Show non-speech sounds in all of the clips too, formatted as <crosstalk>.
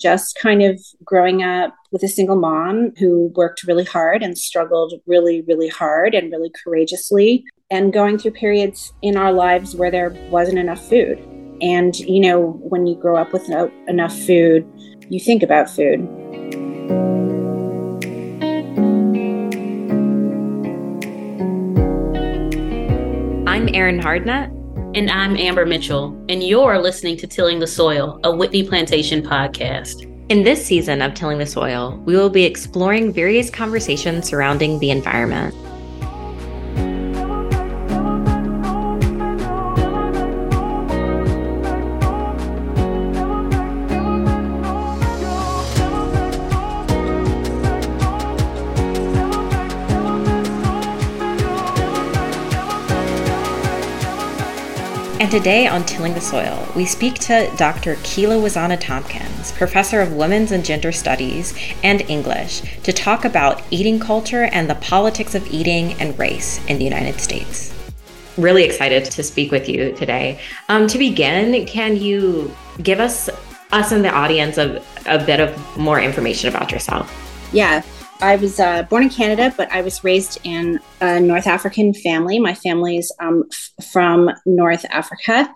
just kind of growing up with a single mom who worked really hard and struggled really, really hard and really courageously, and going through periods in our lives where there wasn't enough food. And, you know, when you grow up with no, enough food, you think about food. I'm Erin Hardnett. And I'm Amber Mitchell, and you're listening to Tilling the Soil, a Whitney Plantation podcast. In this season of Tilling the Soil, we will be exploring various conversations surrounding the environment. Today on Tilling the Soil, we speak to Dr. Kyla Wazana Tompkins, professor of women's and gender studies and English, to talk about eating culture and the politics of eating and race in the United States. Really excited to speak with you today. Um, to begin, can you give us us and the audience a, a bit of more information about yourself? Yeah, I was uh, born in Canada, but I was raised in a North African family. My family's um, f- from North Africa.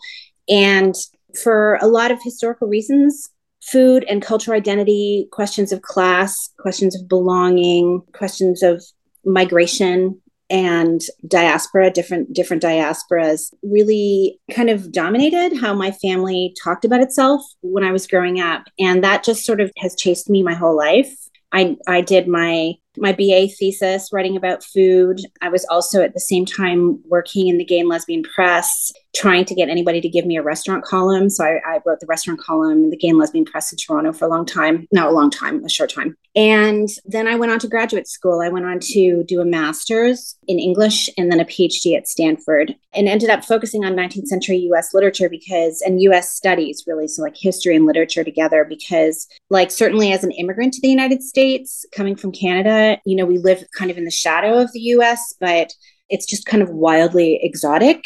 And for a lot of historical reasons, food and cultural identity, questions of class, questions of belonging, questions of migration and diaspora different different diasporas really kind of dominated how my family talked about itself when i was growing up and that just sort of has chased me my whole life I, I did my my BA thesis writing about food. I was also at the same time working in the gay and lesbian press, trying to get anybody to give me a restaurant column. So I, I, wrote the restaurant column in the gay and lesbian press in Toronto for a long time. Not a long time, a short time. And then I went on to graduate school. I went on to do a master's in English and then a PhD at Stanford and ended up focusing on 19th century US literature because, and US studies really. So like history and literature together because, like, certainly as an immigrant to the United States, coming from Canada, you know, we live kind of in the shadow of the US, but it's just kind of wildly exotic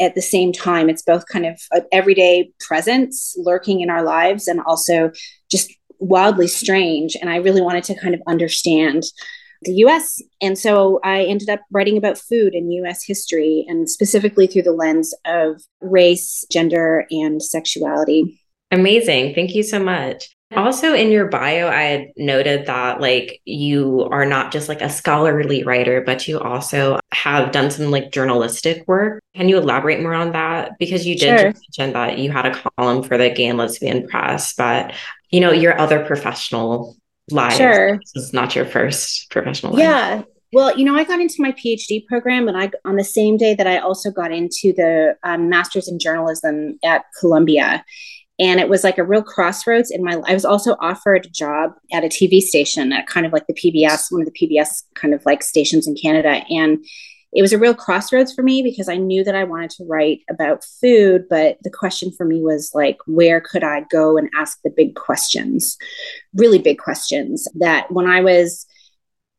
at the same time it's both kind of everyday presence lurking in our lives and also just wildly strange and i really wanted to kind of understand the US. And so I ended up writing about food and US history and specifically through the lens of race, gender, and sexuality. Amazing. Thank you so much. Also, in your bio, I had noted that like you are not just like a scholarly writer, but you also have done some like journalistic work. Can you elaborate more on that? Because you did sure. mention that you had a column for the Gay and Lesbian Press, but you know your other professional life. Sure, this is not your first professional. Yeah. Well, you know, I got into my PhD program, and I on the same day that I also got into the um, master's in journalism at Columbia and it was like a real crossroads in my i was also offered a job at a tv station at kind of like the pbs one of the pbs kind of like stations in canada. And it was a real crossroads for me because i knew that i wanted to write about food but the question for me was like where could i go and ask the big questions really big questions that when i was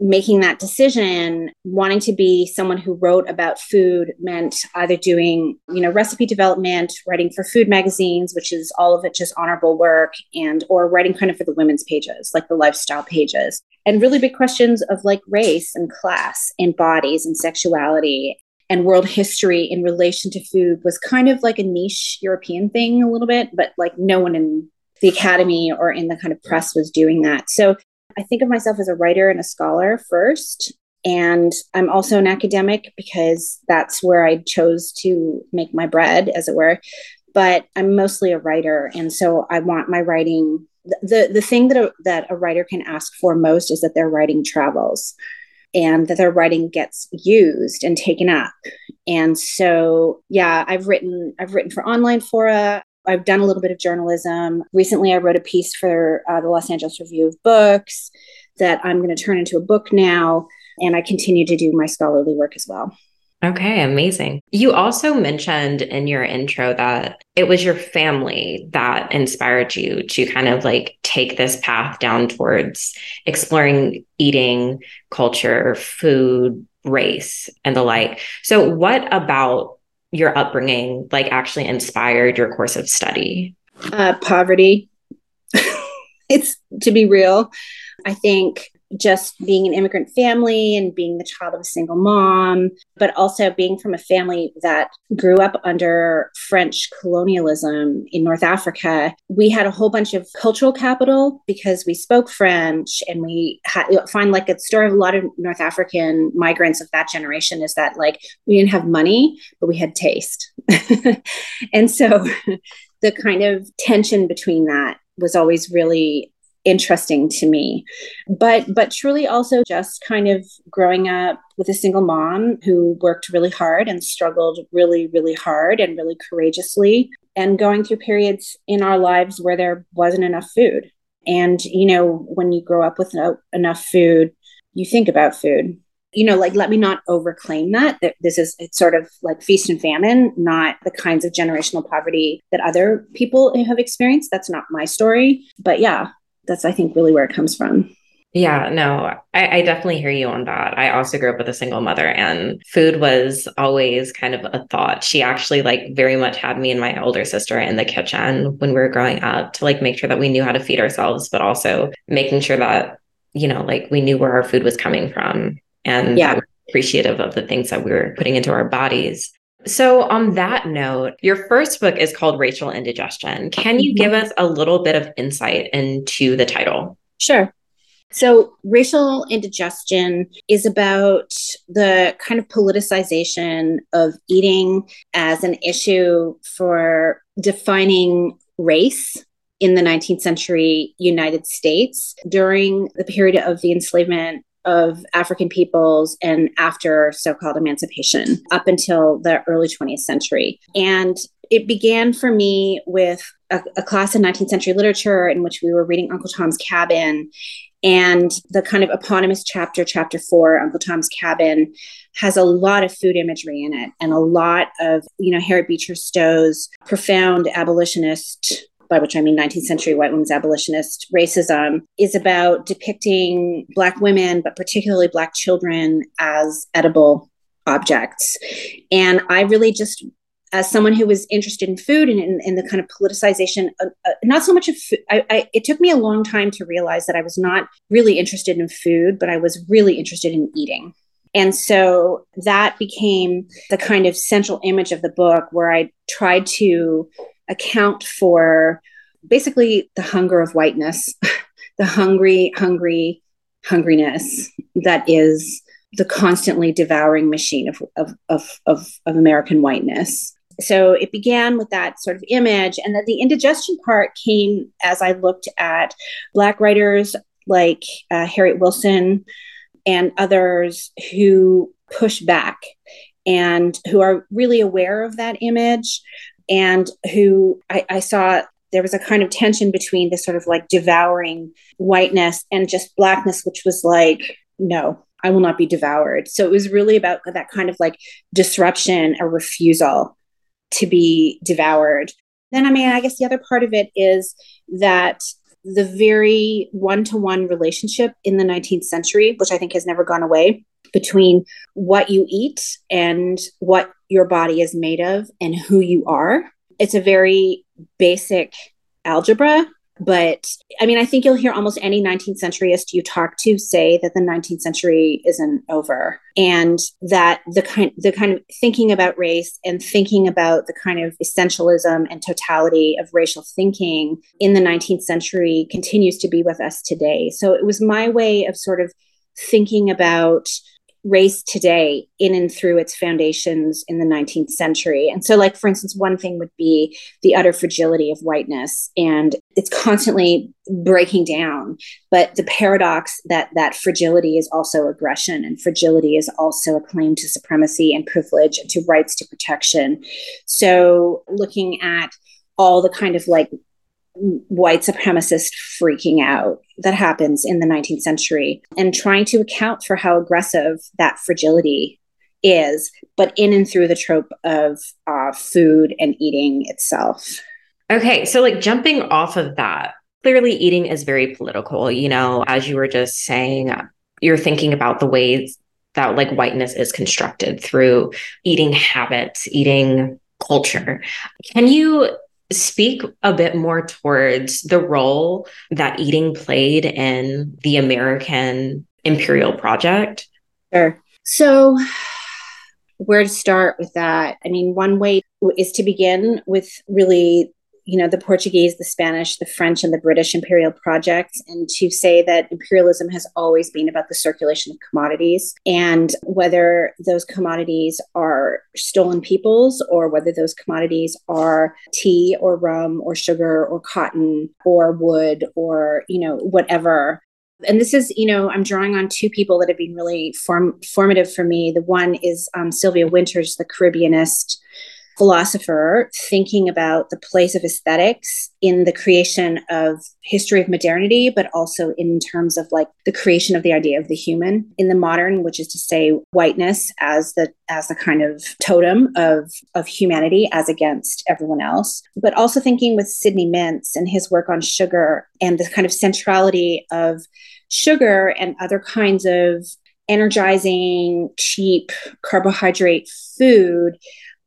making that decision wanting to be someone who wrote about food meant either doing you know recipe development writing for food magazines which is all of it just honorable work and or writing kind of for the women's pages like the lifestyle pages. And really big questions of like race and class and bodies and sexuality and world history in relation to food was kind of like a niche european thing a little bit but like no one in the academy or in the kind of press was doing that. So I think of myself as a writer and a scholar first. And I'm also an academic because that's where I chose to make my bread, as it were. But I'm mostly a writer. And so I want my writing. The, the thing that a, that a writer can ask for most is that their writing travels and that their writing gets used and taken up. And so, yeah, I've written I've written for online fora. I've done a little bit of journalism. Recently, I wrote a piece for uh, the Los Angeles Review of Books that I'm going to turn into a book now. And I continue to do my scholarly work as well. Okay, amazing. You also mentioned in your intro that it was your family that inspired you to kind of like take this path down towards exploring eating, culture, food, race, and the like. So, what about your upbringing like actually inspired your course of study? Uh, poverty. <laughs> It's to be real. I think just being an immigrant family and being the child of a single mom, but also being from a family that grew up under French colonialism in North Africa, we had a whole bunch of cultural capital because we spoke French and we had, find like a story of a lot of North African migrants of that generation is that like we didn't have money, but we had taste. <laughs> and so <laughs> the kind of tension between that was always really interesting to me. But but truly also just kind of growing up with a single mom who worked really hard and struggled really really hard and really courageously and going through periods in our lives where there wasn't enough food. And you know when you grow up with no, enough food you think about food. You know like let me not overclaim that that this is it's sort of like feast and famine not the kinds of generational poverty that other people have experienced. That's not my story. But yeah that's I think really where it comes from. Yeah, no, I, I, definitely hear you on that. I also grew up with a single mother, and food was always kind of a thought. She actually like very much had me and my older sister in the kitchen when we were growing up to like make sure that we knew how to feed ourselves, but also making sure that you know like we knew where our food was coming from and yeah. appreciative of the things that we were putting into our bodies. So, on that note, your first book is called Racial Indigestion. Can you give mm-hmm. us a little bit of insight into the title? Sure. So, racial indigestion is about the kind of politicization of eating as an issue for defining race in the 19th century United States during the period of the enslavement of African peoples and after so called emancipation up until the early 20th century. And it began for me with a, a, class in 19th century literature in which we were reading Uncle Tom's Cabin. And the kind of eponymous chapter, chapter four, Uncle Tom's Cabin, has a lot of food imagery in it and a lot of, you know, Harriet Beecher Stowe's profound abolitionist by which I mean 19th century white women's abolitionist racism, is about depicting Black women, but particularly Black children, as edible objects. And I really just as someone who was interested in food and in, in the kind of politicization, uh, uh, not so much of food, I, I, it took me a long time to realize that I was not really interested in food, but I was really interested in eating. And so that became the kind of central image of the book where I tried to account for basically the hunger of whiteness, <laughs> the hungry, hungry, hungriness that is the constantly devouring machine of, of, of, of, of American whiteness. So it began with that sort of image. And that the indigestion part came as I looked at Black writers like uh, Harriet Wilson and others who push back and who are really aware of that image and who I, I saw there was a kind of tension between this sort of like devouring whiteness and just blackness, which was like, no, I will not be devoured. So it was really about that kind of like disruption or refusal to be devoured. Then, I mean, I guess the other part of it is that the very one to one relationship in the 19th century, which I think has never gone away, between what you eat and what your body is made of and who you are. It's a very basic algebra but I mean, I think you'll hear almost any 19th centuryist you talk to say that the 19th century isn't over, and that the kind the kind of thinking about race and thinking about the kind of essentialism and totality of racial thinking in the 19th century continues to be with us today. So it was my way of sort of thinking about race today in and through its foundations in the 19th century. And so, like, for instance, one thing would be the utter fragility of whiteness, and it's constantly breaking down. But the paradox that that fragility is also aggression, and fragility is also a claim to supremacy and privilege and to rights to protection. So, looking at all the kind of like white supremacist freaking out that happens in the 19th century and trying to account for how aggressive that fragility is, but in and through the trope of uh, food and eating itself. Okay, so like jumping off of that, clearly eating is very political. You know, as you were just saying, you're thinking about the ways that like whiteness is constructed through eating habits, eating culture. Can you speak a bit more towards the role that eating played in the American imperial project? Sure. So, where to start with that? I mean, one way is to begin with really you know the portuguese the spanish the french and the british imperial projects and to say that imperialism has always been about the circulation of commodities and whether those commodities are stolen peoples or whether those commodities are tea or rum or sugar or cotton or wood or you know whatever. And this is you know i'm drawing on two people that have been really form- formative for me. The one is um, sylvia Wynters the caribbeanist philosopher thinking about the place of aesthetics in the creation of history of modernity but also in terms of like the creation of the idea of the human. In the modern which is to say whiteness as the as the kind of totem of of humanity as against everyone else. But also thinking with sidney mintz and his work on sugar and the kind of centrality of sugar and other kinds of energizing cheap carbohydrate food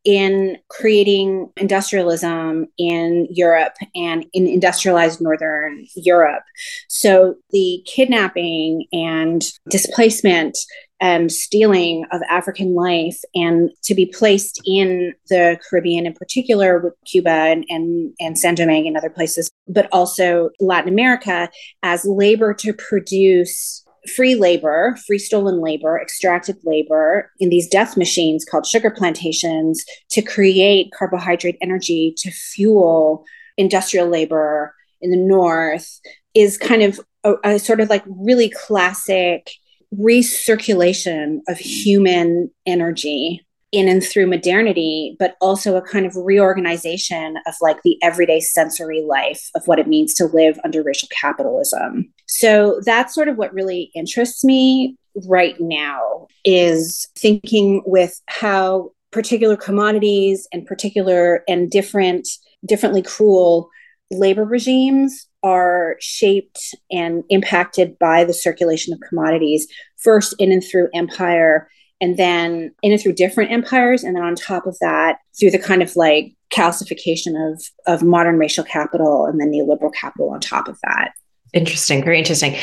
in creating industrialism in Europe and in industrialized Northern Europe. So the kidnapping and displacement and stealing of African life and to be placed in the Caribbean in particular with Cuba and, and, and Saint-Domingue and other places, but also Latin America as labor to produce free labor, free stolen labor, extracted labor in these death machines called sugar plantations to create carbohydrate energy to fuel industrial labor in the north is kind of a, a sort of like really classic recirculation of human energy in and through modernity, but also a kind of reorganization of like the everyday sensory life of what it means to live under racial capitalism. So that's sort of what really interests me right now is thinking with how particular commodities and particular and different differently cruel labor regimes are shaped and impacted by the circulation of commodities first in and through empire and then in and through different empires and then on top of that through the kind of like calcification of of modern racial capital and then neoliberal capital on top of that interesting very interesting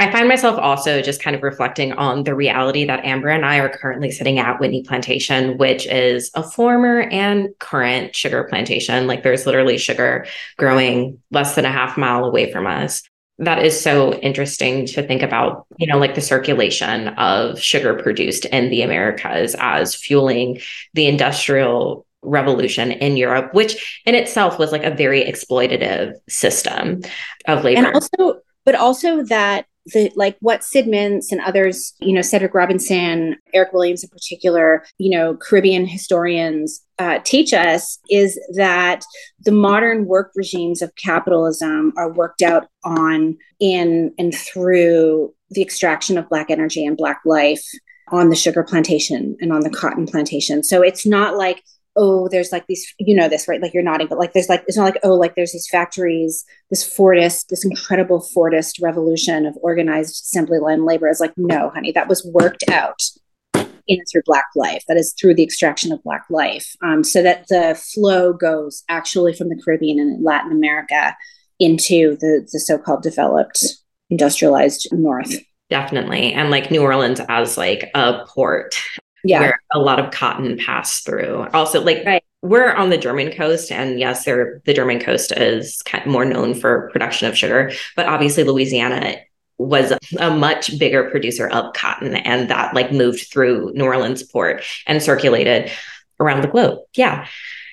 I find myself also just kind of reflecting on the reality that Amber and I are currently sitting at Whitney Plantation, which is a former and current sugar plantation. Like there's literally sugar growing less than a half mile away from us that is so interesting to think about, you know, like the circulation of sugar produced in the Americas as fueling the industrial revolution in Europe, which in itself was like a very exploitative system of labor. And also, but also that the like what Sid Mintz and others, you know, Cedric Robinson, Eric Williams in particular, you know, Caribbean historians uh, teach us is that the modern work regimes of capitalism are worked out on in and through the extraction of black energy and black life on the sugar plantation and on the cotton plantation. So it's not like oh, there's like these, you know, this, right? Like you're nodding, but like there's like, it's not like, oh, like there's these factories, this Fordist, this incredible Fordist revolution of organized assembly line labor. Is like, no, honey, that was worked out in through Black life. That is through the extraction of Black life. Um, so that the flow goes actually from the Caribbean and Latin America into the, the so called developed industrialized North. Definitely. And like New Orleans as like a port yeah. where a lot of cotton passed through. Also, like right. we're on the German coast, and yes, there the German coast is kind of more known for production of sugar, but obviously Louisiana was a much bigger producer of cotton, and that like moved through New Orleans port and circulated around the globe. Yeah,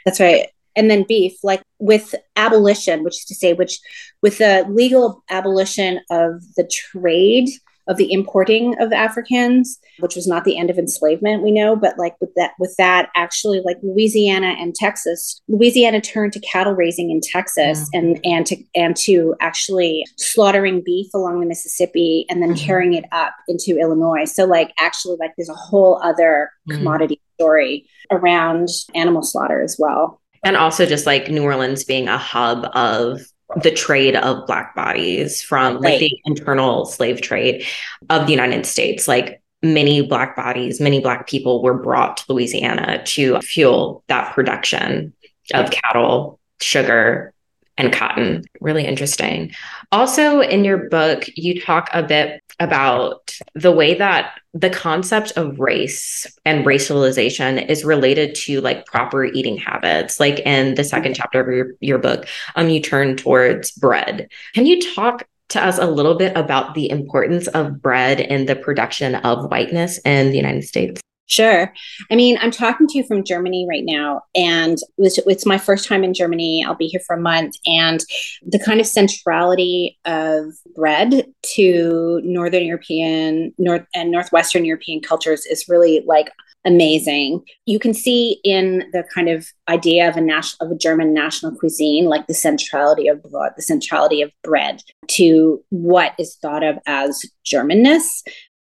that's right. And then beef, like with abolition, which is to say, which with the legal abolition of the trade of the importing of Africans, which was not the end of enslavement, we know, but like with that, with that actually like Louisiana and Texas, Louisiana turned to cattle raising in Texas mm-hmm. and and to and to actually slaughtering beef along the Mississippi and then mm-hmm. carrying it up into Illinois. So like actually like there's a whole other mm-hmm. commodity story around animal slaughter as well. And also just like New Orleans being a hub of the trade of black bodies from right. like the internal slave trade of the United States. Like many black bodies, many black people were brought to Louisiana to fuel that production of cattle sugar and cotton. Really interesting. Also, in your book, you talk a bit about the way that the concept of race and racialization is related to like proper eating habits. Like in the second chapter of your, your book, um, you turn towards bread. Can you talk to us a little bit about the importance of bread in the production of whiteness in the United States? Sure. I mean, I'm talking to you from Germany right now, and it's, it's, my first time in Germany. I'll be here for a month. And the kind of centrality of bread to Northern European North and Northwestern European cultures is really like amazing. You can see in the kind of idea of a national of a German national cuisine, like the centrality of blood, the centrality of bread to what is thought of as Germanness.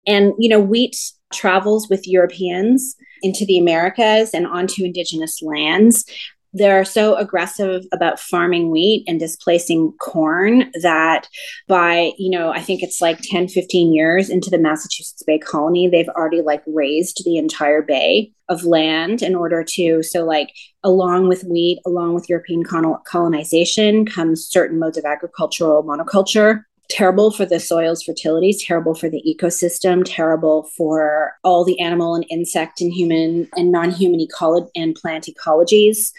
And you know, wheat travels with Europeans into the Americas and onto indigenous lands. They're so aggressive about farming wheat and displacing corn that by, you know, I think it's like 10, 15 years into the Massachusetts Bay Colony, they've already like raised the entire bay of land in order to, so like along with wheat, along with European colonization comes certain modes of agricultural monoculture terrible for the soil's fertility, terrible for the ecosystem, terrible for all the animal and insect and human and non-human ecology and plant ecologies.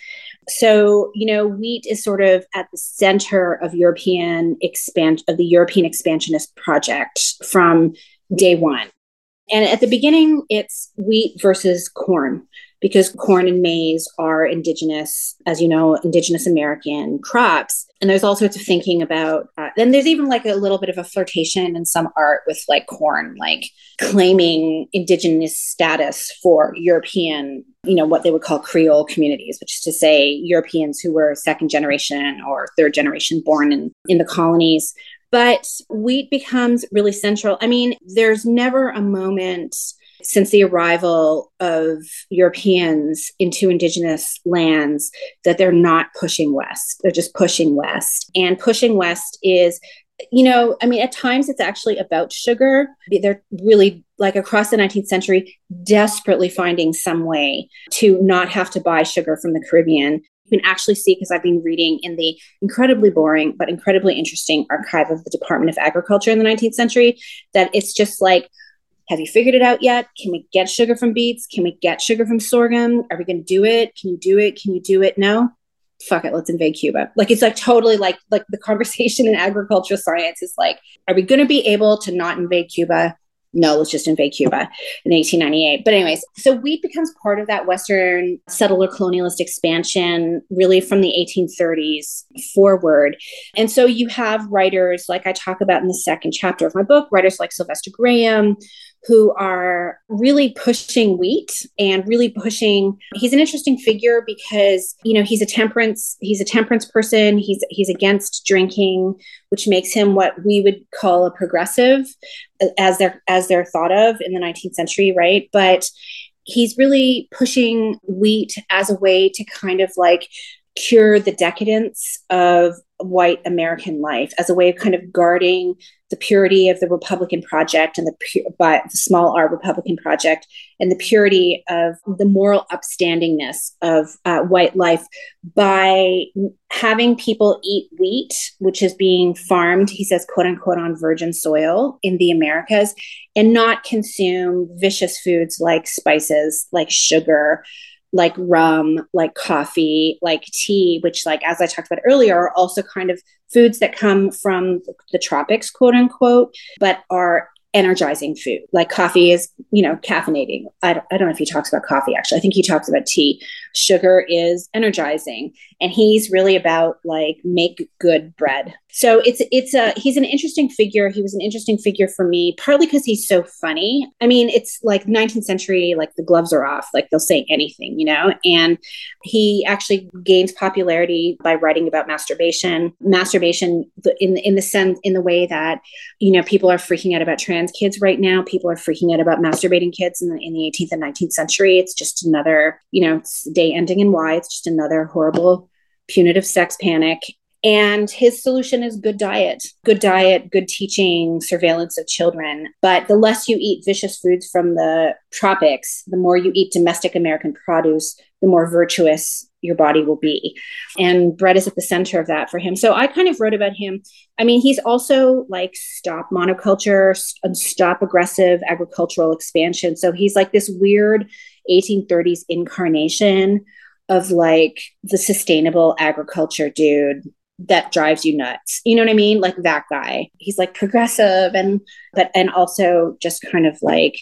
So, you know, wheat is sort of at the center of European expand of the European expansionist project from day one. And at the beginning, it's wheat versus corn because corn and maize are indigenous, as you know, indigenous American crops. And there's all sorts of thinking about, uh, there's even like a little bit of a flirtation in some art with like corn, like claiming indigenous status for European, you know, what they would call Creole communities, which is to say Europeans who were second generation or third generation born in, in the colonies. But wheat becomes really central. I mean, there's never a moment since the arrival of Europeans into indigenous lands that they're not pushing west. They're just pushing west. And pushing west is you know, I mean, at times it's actually about sugar. They're really like across the 19th century, desperately finding some way to not have to buy sugar from the Caribbean. You can actually see, because I've been reading in the incredibly boring but incredibly interesting archive of the Department of Agriculture in the 19th century, that it's just like have you figured it out yet? Can we get sugar from beets? Can we get sugar from sorghum? Are we going to do it? Can you do it? Can you do it? No. Fuck it, let's invade Cuba. Like it's like totally like like the conversation <laughs> in agricultural science is like, are we going to be able to not invade Cuba? no, let's just invade Cuba in 1898. But, anyways, so wheat becomes part of that Western settler colonialist expansion really from the 1830s forward. And so you have writers like I talk about in the second chapter of my book, writers like Sylvester Graham, who are really pushing wheat and really pushing he's an interesting figure because you know he's a temperance he's a temperance person. He's he's against drinking which makes him what we would call a progressive uh, as they're as they're thought of in the 19th century right? But he's really pushing wheat as a way to kind of like cure the decadence of white American life as a way of kind of guarding the purity of the Republican project and the, by the small r Republican project and the purity of the moral upstandingness of uh, white life by having people eat wheat, which is being farmed, he says, quote unquote, on virgin soil in the Americas, and not consume vicious foods like spices, like sugar, like rum, like coffee, like tea, which, like, as I talked about earlier, are also kind of foods that come from the tropics, quote unquote, but are energizing food. Like coffee is, you know, caffeinating. I don't, I don't know if he talks about coffee, actually. I think he talks about tea. Sugar is energizing. And he's really about like make good bread. So it's it's a he's an interesting figure. He was an interesting figure for me, partly because he's so funny. I mean, it's like 19th century, like the gloves are off, like they'll say anything, you know. And he actually gains popularity by writing about masturbation. Masturbation in in the sense in the way that you know people are freaking out about trans kids right now. People are freaking out about masturbating kids in the in the 18th and 19th century. It's just another, you know, day ending in Y. It's just another horrible punitive sex panic and his solution is good diet, good diet, good teaching, surveillance of children. But the less you eat vicious foods from the tropics, the more you eat domestic American produce, the more virtuous your body will be. And bread is at the center of that for him. So I kind of wrote about him. I mean, he's also like stop monoculture, and stop aggressive agricultural expansion. So he's like this weird 1830s incarnation of like the sustainable agriculture dude that drives you nuts. You know what I mean? Like that guy. He's like progressive and but and also just kind of like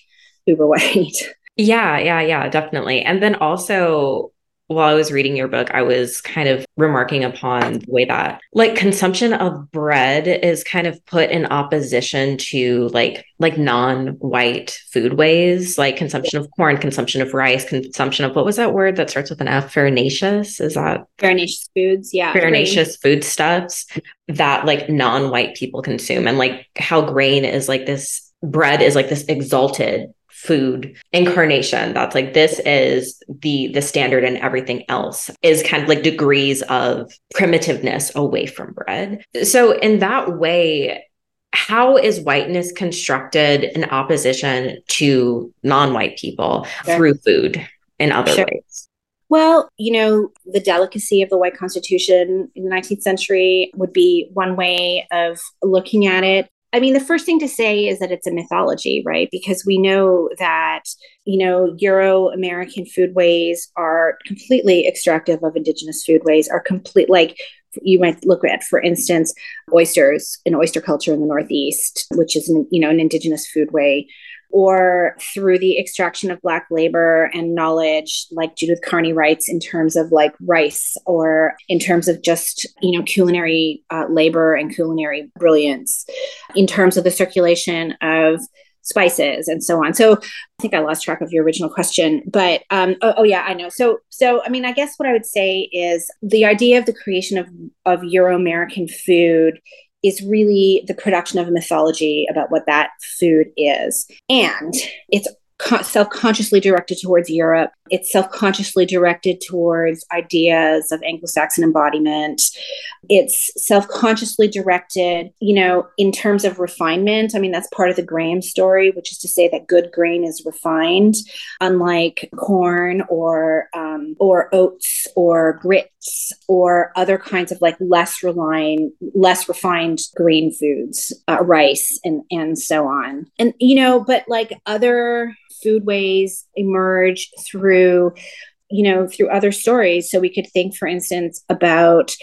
uber <laughs> white. Yeah, yeah, yeah, definitely. And then also while I was reading your book, I was kind of remarking upon the way that like consumption of bread is kind of put in opposition to like like non-white foodways, like consumption of corn, consumption of rice, consumption of what was that word that starts with an F? Farinaceous? Is that farinaceous foods? Yeah. Farinaceous foodstuffs that like non-white people consume. And like how grain is like this bread is like this exalted food incarnation that's like this is the the standard and everything else is kind of like degrees of primitiveness away from bread so in that way how is whiteness constructed in opposition to non-white people sure. through food in other sure. ways well, you know, the delicacy of the white constitution in the 19th century would be one way of looking at it. I mean, the first thing to say is that it's a mythology, right? Because we know that, you know, Euro American foodways are completely extractive of indigenous foodways, are complete, like, you might look at, for instance, oysters, an oyster culture in the Northeast, which is, an, you know, an indigenous foodway or through the extraction of black labor and knowledge like judith carney writes in terms of like rice or in terms of just you know culinary uh, labor and culinary brilliance in terms of the circulation of spices and so on. So i think i lost track of your original question but um, oh, oh, yeah i know. So so i mean i guess what i would say is the idea of the creation of of euro american food is really the production of a mythology about what that food is. And it's self consciously directed towards Europe. It's self consciously directed towards ideas of Anglo Saxon embodiment. It's self consciously directed, you know, in terms of refinement. I mean, that's part of the Graham story, which is to say that good grain is refined, unlike corn or um, or oats or grits or other kinds of like less relying, less refined grain foods, uh, rice and and so on. And you know, but like other foodways emerge through you know through other stories. So we could think for instance about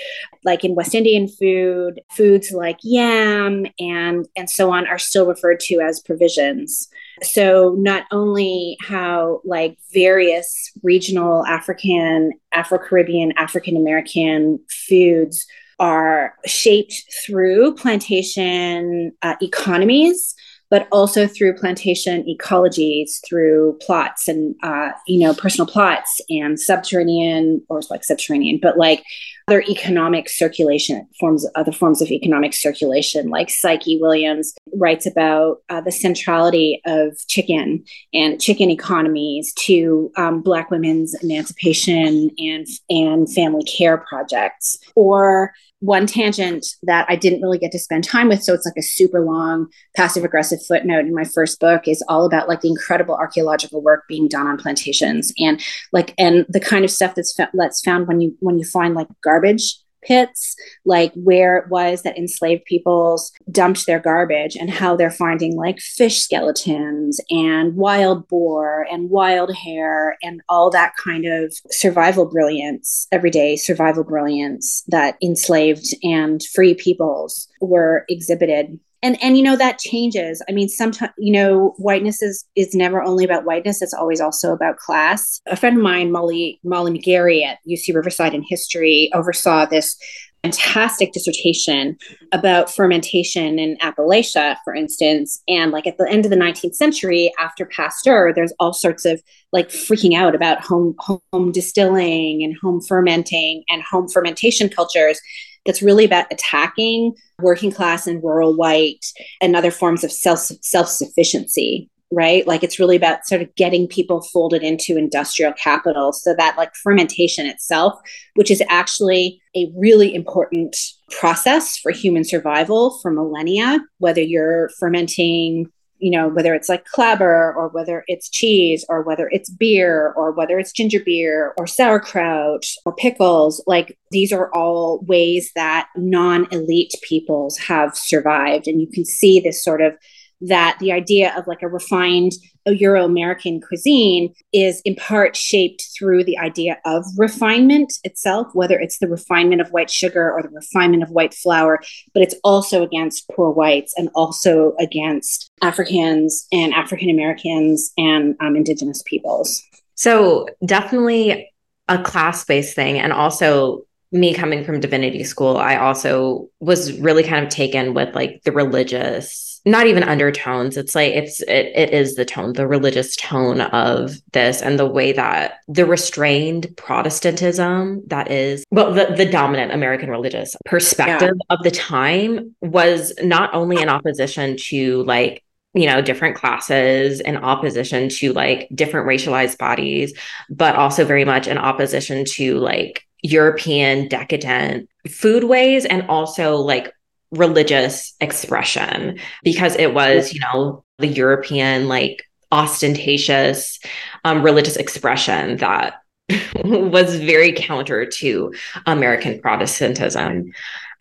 like in west indian food foods like yam and and so on are still referred to as provisions. So not only how like various regional african afro-caribbean african american foods are shaped through plantation uh, economies but also through plantation ecologies, through plots and uh, you know personal plots and subterranean or like subterranean, but like other economic circulation forms, other forms of economic circulation. Like Psyche Williams writes about uh, the centrality of chicken and chicken economies to um, Black women's emancipation and and family care projects, or one tangent that I didn't really get to spend time with. So it's like a super long passive aggressive footnote in my first book is all about like the incredible archaeological work being done on plantations and like and the kind of stuff that's that's found when you when you find like garbage pits, like where it was that enslaved peoples dumped their garbage and how they're finding like fish skeletons and wild boar and wild hare and all that kind of survival brilliance, everyday survival brilliance that enslaved and free peoples were exhibited and and you know that changes i mean sometimes you know whiteness is is never only about whiteness it's always also about class a friend of mine molly molly mcgarry at uc riverside in history oversaw this fantastic dissertation about fermentation in Appalachia, for instance. And like at the end of the 19th century, after Pasteur, there's all sorts of like freaking out about home home distilling and home fermenting and home fermentation cultures that's really about attacking working class and rural white and other forms of self self sufficiency right? Like it's really about sort of getting people folded into industrial capital. So that like fermentation itself which is actually a really important process for human survival for millennia whether you're fermenting you know, whether it's like clabber or whether it's cheese or whether it's beer or whether it's ginger beer or sauerkraut or pickles, like these are all ways that non elite peoples have survived. And you can see this sort of that the idea of like a refined Euro American cuisine is in part shaped through the idea of refinement itself, whether it's the refinement of white sugar or the refinement of white flour, but it's also against poor whites and also against Africans and African Americans and um, indigenous peoples. So, definitely a class based thing. And also, me coming from divinity school, I also was really kind of taken with like the religious not even undertones it's like it's it, it is the tone the religious tone of this and the way that the restrained protestantism that is well the, the dominant american religious perspective yeah. of the time was not only in opposition to like you know different classes in opposition to like different racialized bodies but also very much in opposition to like european decadent foodways and also like religious expression because it was, you know, the European, like ostentatious um, religious expression that <laughs> was very counter to American Protestantism.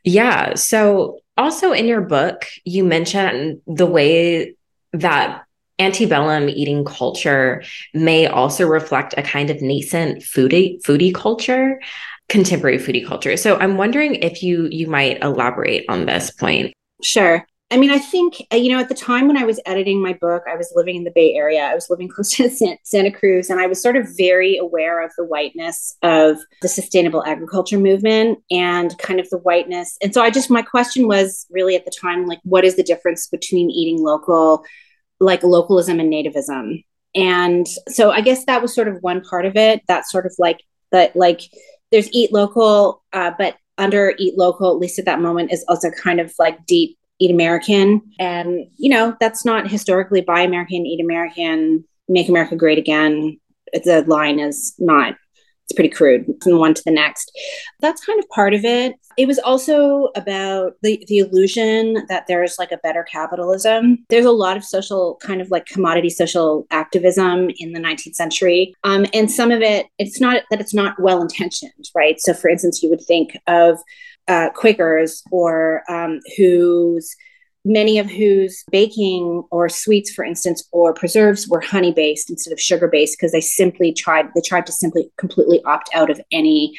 Yeah. So, also in your book, you mentioned the way that antebellum eating culture may also reflect a kind of nascent foodie foodie culture contemporary foodie culture. So I'm wondering if you you might elaborate on this point. Sure. I mean, I think, uh, you know, at the time when I was editing my book, I was living in the Bay Area. I was living <laughs> close to Santa Cruz, and I was sort of very aware of the whiteness of the sustainable agriculture movement and kind of the whiteness. And so I just, my question was really at the time, like, what is the difference between eating local, like localism and nativism? And so I guess that was sort of one part of it, that sort of like, that like, there's eat local, uh, but under eat local, at least at that moment, is also kind of like deep eat American. And, you know, that's not historically buy American, eat American, make America great again. The line is not it's pretty crude from one to the next. That's kind of part of it. It was also about the, the illusion that there's like a better capitalism. There's a lot of social, kind of like commodity social activism in the 19th century. Um, and some of it, it's not that it's not well intentioned, right? So, for instance, you would think of uh, Quakers or um, whose many of whose baking or sweets for instance or preserves were honey based instead of sugar based because they simply tried they tried to simply completely opt out of any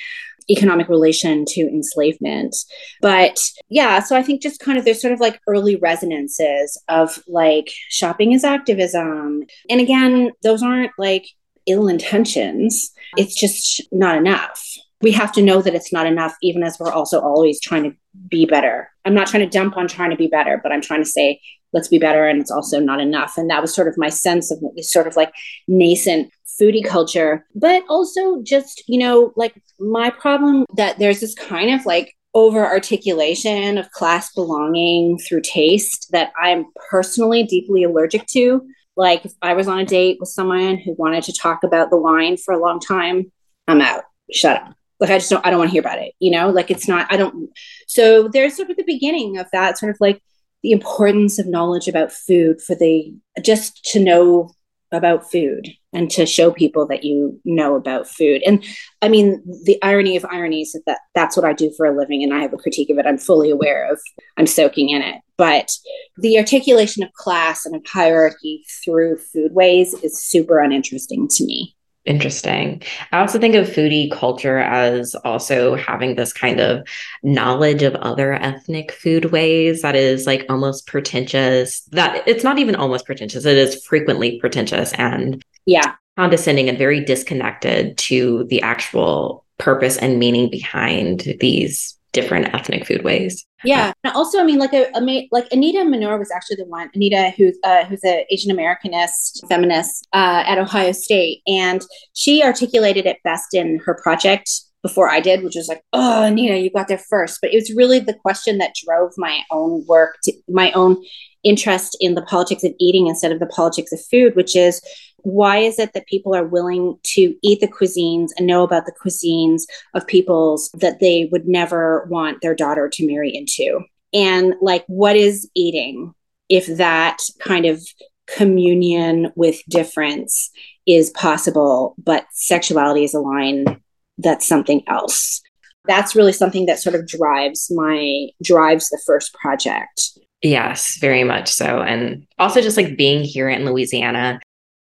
economic relation to enslavement. But yeah so i think just kind of there's sort of like early resonances of like shopping is activism. And again those aren't like ill intentions. It's just not enough we have to know that it's not enough, even as we're also always trying to be better. I'm not trying to dump on trying to be better, but I'm trying to say, let's be better. And it's also not enough. And that was sort of my sense of this sort of like nascent foodie culture, but also just, you know, like my problem that there's this kind of like over articulation of class belonging through taste that I'm personally deeply allergic to. Like if I was on a date with someone who wanted to talk about the wine for a long time, I'm out. Shut up like i just don't i don't want to hear about it you know? Like it's not i don't so there's sort of the beginning of that sort of like the importance of knowledge about food for the just to know about food and to show people that you know about food. And i mean the irony of ironies is that that's what i do for a living and i have a critique of it. I'm fully aware of i'm soaking in it. But the articulation of class and of hierarchy through foodways is super uninteresting to me Interesting. I also think of foodie culture as also having this kind of knowledge of other ethnic food ways that is like almost pretentious. That it's not even almost pretentious, it is frequently pretentious and yeah, condescending and very disconnected to the actual purpose and meaning behind these different ethnic food ways. Yeah, and also, I mean, like a, a like Anita Mannur was actually the one. Anita, who's uh, who's an Asian Americanist feminist uh, at Ohio State, and she articulated it best in her project before I did, which was like, oh, Anita, you got there first. But it was really the question that drove my own work, to, my own interest in the politics of eating instead of the politics of food, which is why is it that people are willing to eat the cuisines and know about the cuisines of peoples that they would never want their daughter to marry into? And like, what is eating if that kind of communion with difference is possible, but sexuality is a line that's something else. That's really something that sort of drives my drives the first project. Yes, very much so. And also just like being here in Louisiana,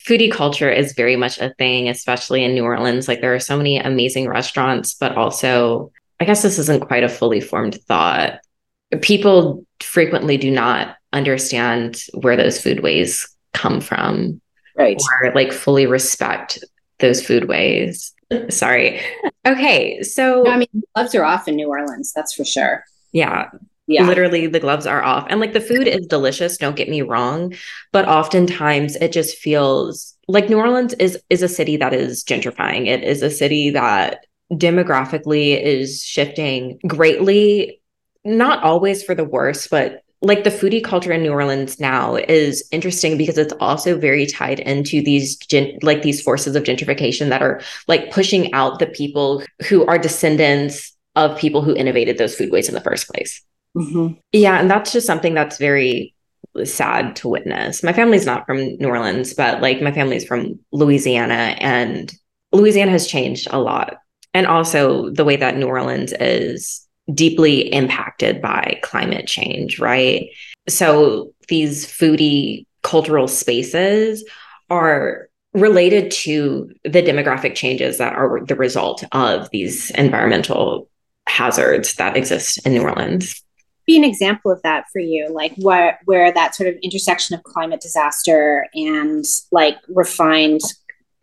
foodie culture is very much a thing, especially in New Orleans. Like there are so many amazing restaurants, but also, I guess this isn't quite a fully formed thought. People frequently do not understand where those foodways come from. Right. Or like fully respect those foodways. Sorry. Okay. So, no, I mean, gloves are off in New Orleans, that's for sure. Yeah. Yeah. Literally, the gloves are off. And like the food is delicious, don't get me wrong. But oftentimes it just feels like New Orleans is is a city that is gentrifying. It is a city that demographically is shifting greatly, not always for the worse, but like the foodie culture in New Orleans now is interesting because it's also very tied into these gen- like these forces of gentrification that are like pushing out the people who are descendants of people who innovated those foodways in the first place. Mm-hmm. Yeah, and that's just something that's very sad to witness. My family's not from New Orleans, but like my family's from Louisiana, and Louisiana has changed a lot. And also the way that New Orleans is deeply impacted by climate change, right? So these foodie cultural spaces are related to the demographic changes that are the result of these environmental hazards that exist in New Orleans be an example of that for you like where where that sort of intersection of climate disaster and like refined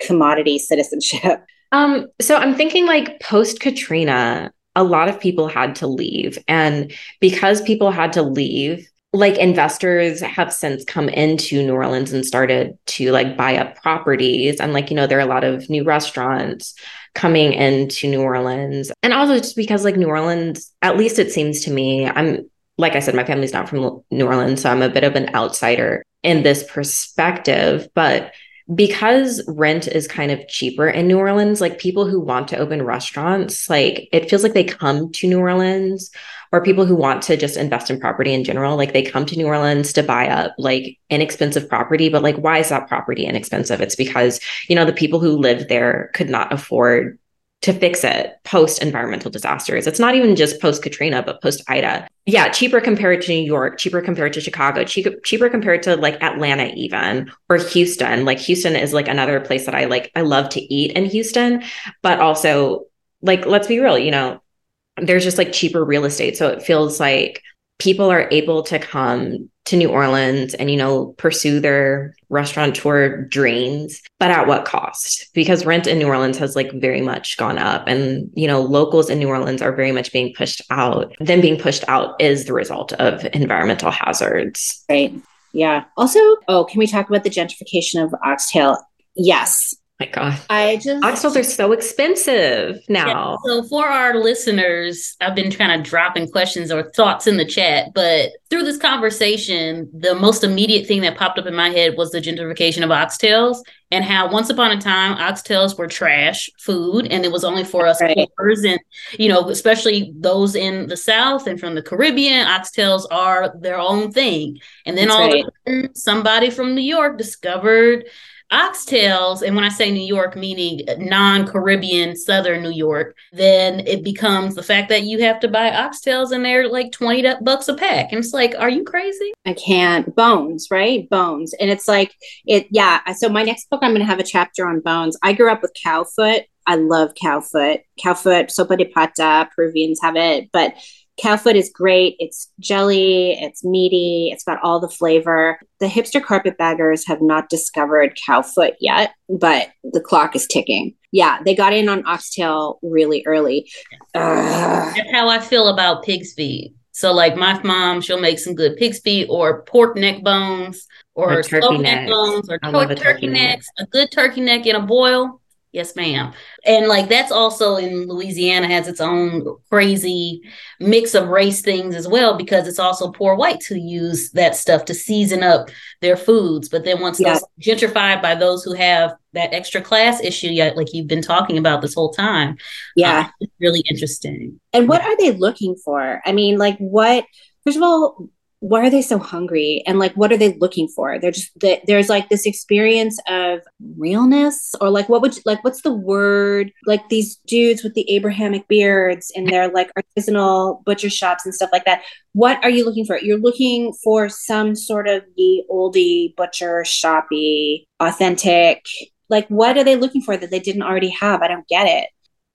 commodity citizenship? Um so i'm thinking like post katrina a lot of people had to leave. And because people had to leave like investors have since come into New Orleans and started to like buy up properties. And like you know there are a lot of new restaurants coming into New Orleans. And also just because like New Orleans at least it seems to me I'm like I said, my family's not from New Orleans, so I'm a bit of an outsider in this perspective. But because rent is kind of cheaper in New Orleans, like people who want to open restaurants, like it feels like they come to New Orleans or people who want to just invest in property in general, like they come to New Orleans to buy up like inexpensive property. But like, why is that property inexpensive? It's because, you know, the people who live there could not afford to fix it post environmental disasters. It's not even just post Katrina, but post Ida. Yeah, cheaper compared to New York, cheaper compared to Chicago, cheaper, cheaper compared to like Atlanta, even or Houston. Like Houston is like another place that I like. I love to eat in Houston, but also like let's be real, you know, there's just like cheaper real estate, so it feels like people are able to come to New Orleans and, you know, pursue their restaurateur dreams, but at what cost? Because rent in New Orleans has like very much gone up and, you know, locals in New Orleans are very much being pushed out. Them being pushed out is the result of environmental hazards. Right. Yeah. Also, oh, can we talk about the gentrification of Oxtail? Yes my God. I just oxtails are so expensive now. Yeah, so for our listeners, I've been kind of dropping questions or thoughts in the chat, but through this conversation, the most immediate thing that popped up in my head was the gentrification of oxtails and how once upon a time oxtails were trash food and it was only for us right. poors and you know, especially those in the South and from the Caribbean, oxtails are their own thing. And then That's all right. of a sudden, somebody from New York discovered oxtails, and when I say New York, meaning non Caribbean, Southern New York, then it becomes the fact that you have to buy oxtails and they're like 20 bucks a pack. And it's like, are you crazy? I can't. Bones, right? Bones. And it's like, it, yeah. So my next book, I'm going to have a chapter on bones. I grew up with cow foot. I love cow foot. Cow foot, sopa de pata, Peruvians have it. But Cowfoot is great. It's jelly, it's meaty, it's got all the flavor. The hipster carpetbaggers have not discovered Cowfoot yet, but the clock is ticking. Yeah, they got in on oxtail really early. Ugh. That's how I feel about pig's feet. So, like my mom, she'll make some good pig's feet or pork neck bones or, or turkey neck bones or turkey, turkey necks. Neck. A good turkey neck in a boil Yes, ma'am. And like that's also in Louisiana has its own crazy mix of race things as well because it's also poor whites who use that stuff to season up their foods. But then once yeah. those gentrified by those who have that extra class issue, yet like you've been talking about this whole time. Yeah, uh, it's really interesting. And what are they looking for? I mean, like what? First of all, why are they so hungry? And like what are they looking for? They're just there's like this experience of realness? Or like what would you, like what's the word? Like these dudes with the abrahamic beards and their like artisanal butcher shops and stuff like that. What are you looking for? You're looking for some sort of the oldie butcher shoppy authentic like what are they looking for that they didn't already have? I don't get it.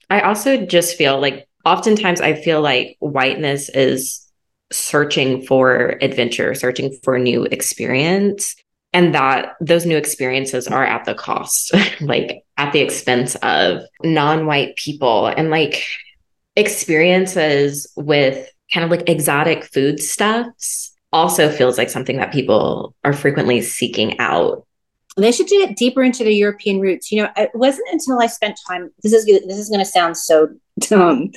I also just feel like oftentimes i feel like whiteness is searching for adventure, searching for new experience. And that those new experiences are at the cost, <laughs> like at the expense of non white people and like experiences with kind of like exotic foodstuffs also feels like something that people are frequently seeking out they should get deeper into their European roots. You know, it wasn't until I spent time. This is this is going to sound so <laughs> dumb,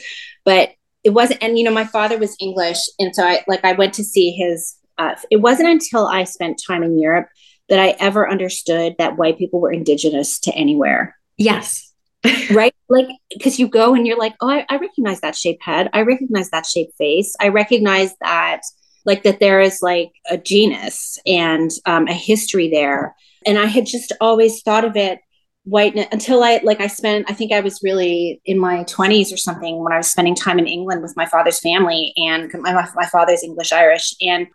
but it wasn't and you know my father was english and so i like i went to see his uh, it wasn't until i spent time in europe that i ever understood that white people were indigenous to anywhere. Yes. <laughs> Right? Like because you go and you're like oh I, I recognize that shaped head. I recognize that shaped face. I recognize that like that there is like a genus and um, a history there. And i had just always thought of it whiteness until I like I spent I think I was really in my 20s or something when I was spending time in England with my father's family and my, my father's English Irish and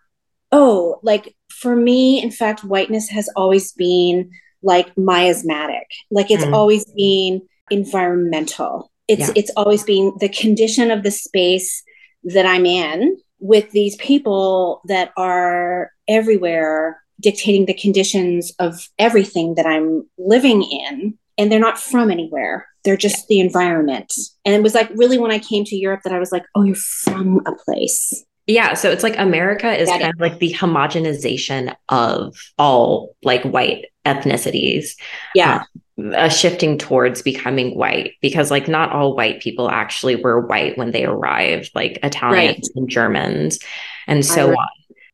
oh like for me in fact whiteness has always been like miasmatic like it's mm. always been environmental it's yeah. it's always been the condition of the space that I'm in with these people that are everywhere dictating the conditions of everything that I'm living in. And they're not from anywhere. They're just the environment. And it was like really when I came to Europe that I was like, oh, you're from a place. Yeah. So it's like America is that kind is. of like the homogenization of all like white ethnicities. Yeah. Um, a shifting towards becoming white because like not all white people actually were white when they arrived, like Italians right. and Germans and so on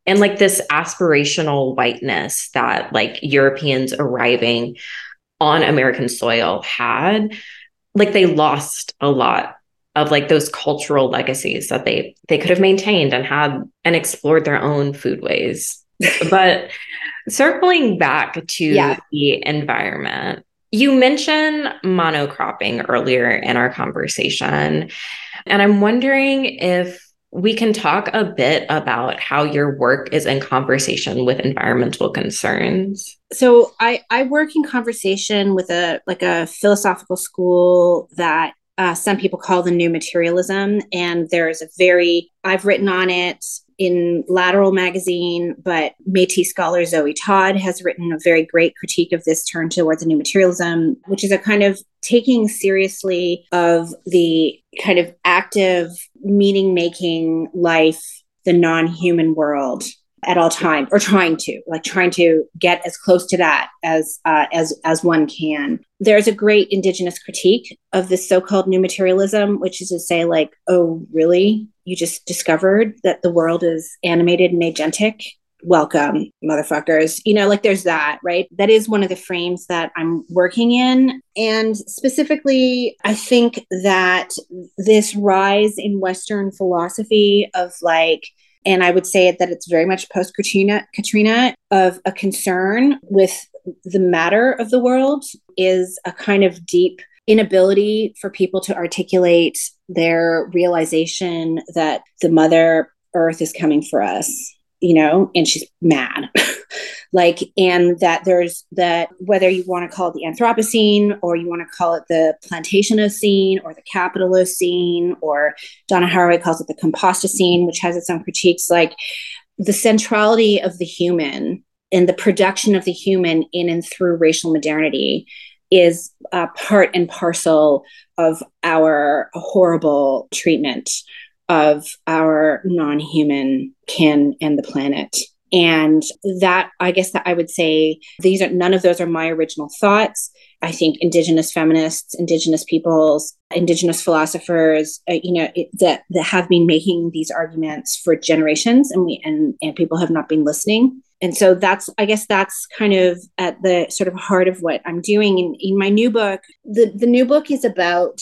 and like this aspirational whiteness that like Europeans arriving on American soil had, like they lost a lot of like those cultural legacies that they they could have maintained and had and explored their own foodways. <laughs> but circling back to yeah. the environment, you mentioned monocropping earlier in our conversation. And I'm wondering if we can talk a bit about how your work is in conversation with environmental concerns. So I, I work in conversation with a like a philosophical school that uh, some people call the new materialism, and there's a very I've written on it in Lateral magazine, but Métis scholar Zoe Todd has written a very great critique of this turn towards a new materialism, which is a kind of taking seriously of the kind of active meaning making life, the non human world at all times or trying to like trying to get as close to that as uh, as as one can. There's a great indigenous critique of this so-called new materialism which is to say like oh really? You just discovered that the world is animated and agentic? Welcome motherfuckers. You know like there's that right? That is one of the frames that i'm working in. And specifically i think that this rise in western philosophy of like and I would say that it's very much post Katrina, Katrina of a concern with the matter of the world is a kind of deep inability for people to articulate their realization that the mother earth is coming for us you know, and she's mad. <laughs> like, and that there's that whether you want to call it the Anthropocene or you want to call it the Plantationocene or the Capitalocene, or Donna Haraway calls it the Compostocene, which has its own critiques, like the centrality of the human and the production of the human in and through racial modernity is part and parcel of our horrible treatment of our non-human kin and the planet and that i guess that i would say these are none of those are my original thoughts. I think indigenous feminists indigenous peoples indigenous philosophers uh, you know it, that that have been making these arguments for generations and we and and people have not been listening. And so that's i guess that's kind of at the sort of heart of what i'm doing in, in my new book. The the new book is about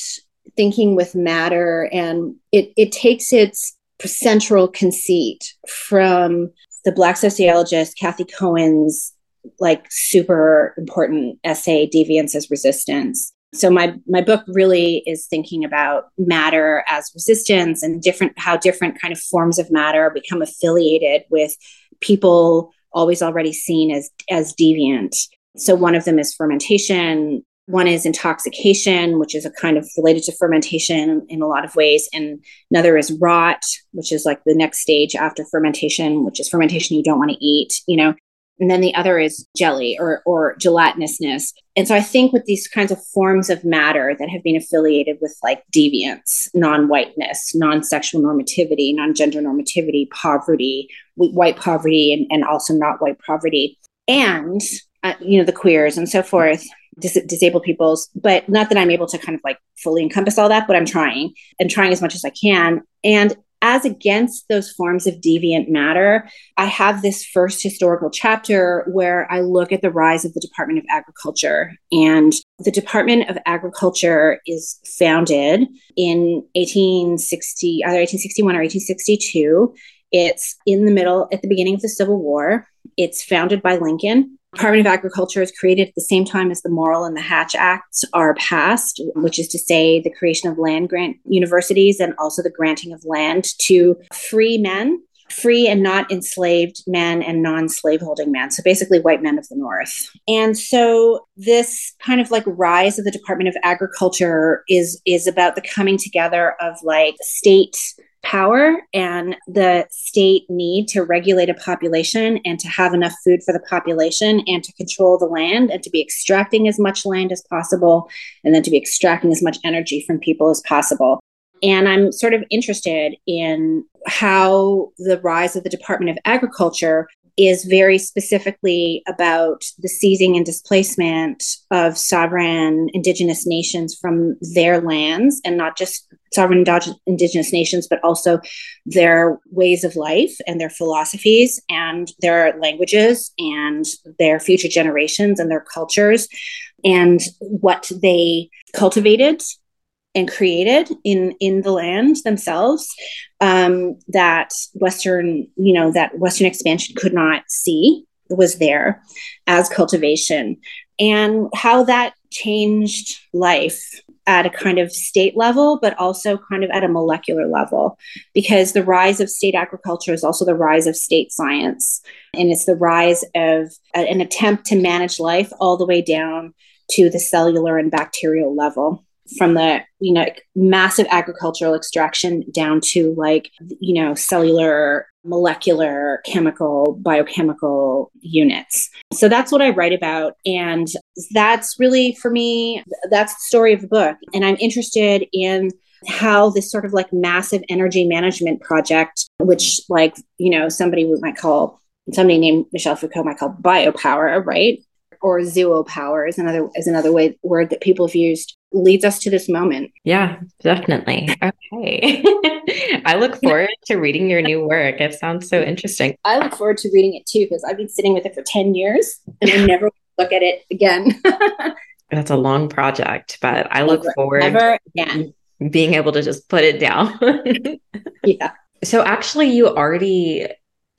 thinking with matter and it, it takes its central conceit from the Black sociologist Cathy Cohen's like super important essay, Deviance as Resistance. So my my book really is thinking about matter as resistance and different how different kind of forms of matter become affiliated with people always already seen as as deviant. So one of them is fermentation, one is intoxication, which is a kind of related to fermentation in a lot of ways. And another is rot, which is like the next stage after fermentation, which is fermentation you don't want to eat, you know. And then the other is jelly or, or gelatinousness. And so I think with these kinds of forms of matter that have been affiliated with like deviance, non whiteness, non sexual normativity, non gender normativity, poverty, white poverty, and, and also not white poverty, and, uh, you know, the queers and so forth, dis- disabled peoples, but not that I'm able to kind of like fully encompass all that, but I'm trying and trying as much as I can. And as against those forms of deviant matter, I have this first historical chapter where I look at the rise of the Department of Agriculture. And the Department of Agriculture is founded in 1860, either 1861 or 1862. It's in the middle, at the beginning of the Civil War. It's founded by Lincoln. Department of Agriculture is created at the same time as the Morrill and the Hatch Acts are passed, which is to say the creation of land grant universities and also the granting of land to free men, free and not enslaved men and non slaveholding men. So basically, white men of the North. And so this kind of like rise of the Department of Agriculture is is about the coming together of like state power and the state need to regulate a population and to have enough food for the population and to control the land and to be extracting as much land as possible and then to be extracting as much energy from people as possible. And I'm sort of interested in how the rise of the Department of Agriculture is very specifically about the seizing and displacement of sovereign indigenous nations from their lands and not just sovereign indigenous nations but also their ways of life and their philosophies and their languages and their future generations and their cultures and what they cultivated and created in in the land themselves um, that western you know that western expansion could not see was there as cultivation. And how that changed life at a kind of state level but also kind of at a molecular level because the rise of state agriculture is also the rise of state science. And it's the rise of an attempt to manage life all the way down to the cellular and bacterial level from the you know massive agricultural extraction down to like you know cellular molecular chemical biochemical units. So that's what i write about. And that's really for me that's the story of the book. And i'm interested in how this sort of like massive energy management project which like you know somebody might call somebody named Michel Foucault might call biopower right? Or zoopower is another is another way word that people have used leads us to this moment. Yeah, definitely. Okay. <laughs> I look forward to reading your new work. It sounds so interesting. I look forward to reading it too because I've been sitting with it for 10 years and I never <laughs> look at it again. <laughs> That's a long project, but I look never, forward never again. being able to just put it down. yeah. So actually you already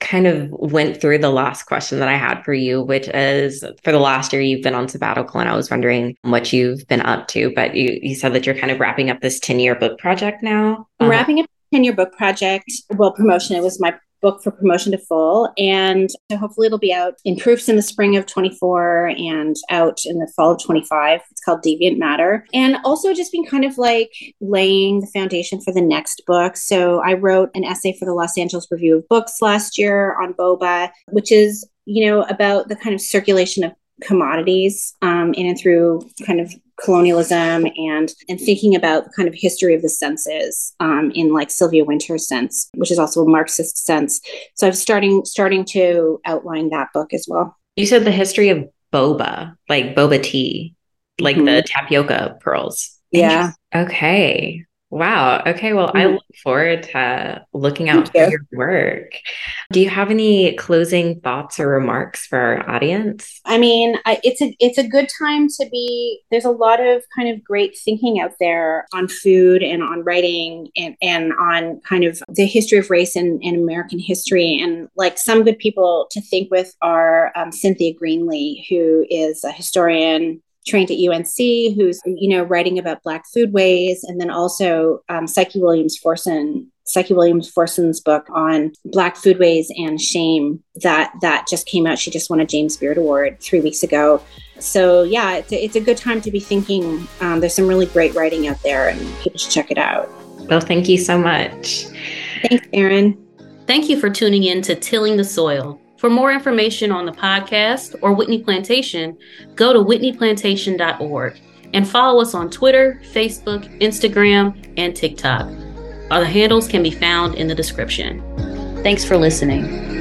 kind of went through the last question that I had for you, which is for the last year you've been on sabbatical, and I was wondering what you've been up to. But you you said that you're kind of wrapping up this 10 year book project now. I'm uh, wrapping up 10 year book project. Well, promotion. It was my book for promotion to full. And so hopefully it'll be out in proofs in the spring of 24 and out in the fall of 25. It's called Deviant Matter. And also just been kind of like laying the foundation for the next book. So I wrote an essay for the Los Angeles Review of Books last year on boba, which is, you know, about the kind of circulation of commodities um, in and through kind of colonialism and and thinking about the kind of history of the senses um, in like Sylvia Wynter's sense, which is also a Marxist sense. So I'm starting starting to outline that book as well. You said the history of boba, like boba tea, like mm-hmm. the tapioca pearls. Yeah. Okay. Wow. Okay. Well, mm-hmm. I look forward to looking out for your work. Do you have any closing thoughts or remarks for our audience? I mean, I, it's a it's a good time to be. There's a lot of kind of great thinking out there on food and on writing and and on kind of the history of race and, and American history. And like some good people to think with are um, Cynthia Greenlee, who is a historian trained at UNC, who's you know writing about Black foodways, and then also um, Psyche Williams Forson, Psyche Williams Forson's book on Black foodways and shame that that just came out. She just won a James Beard Award three weeks ago. So yeah, it's a, it's a good time to be thinking. Um, there's some really great writing out there, and people should check it out. Well, thank you so much. Thanks, Erin. Thank you for tuning in to Tilling the Soil. For more information on the podcast or Whitney Plantation, go to whitneyplantation.org and follow us on Twitter, Facebook, Instagram, and TikTok. Our handles can be found in the description. Thanks for listening.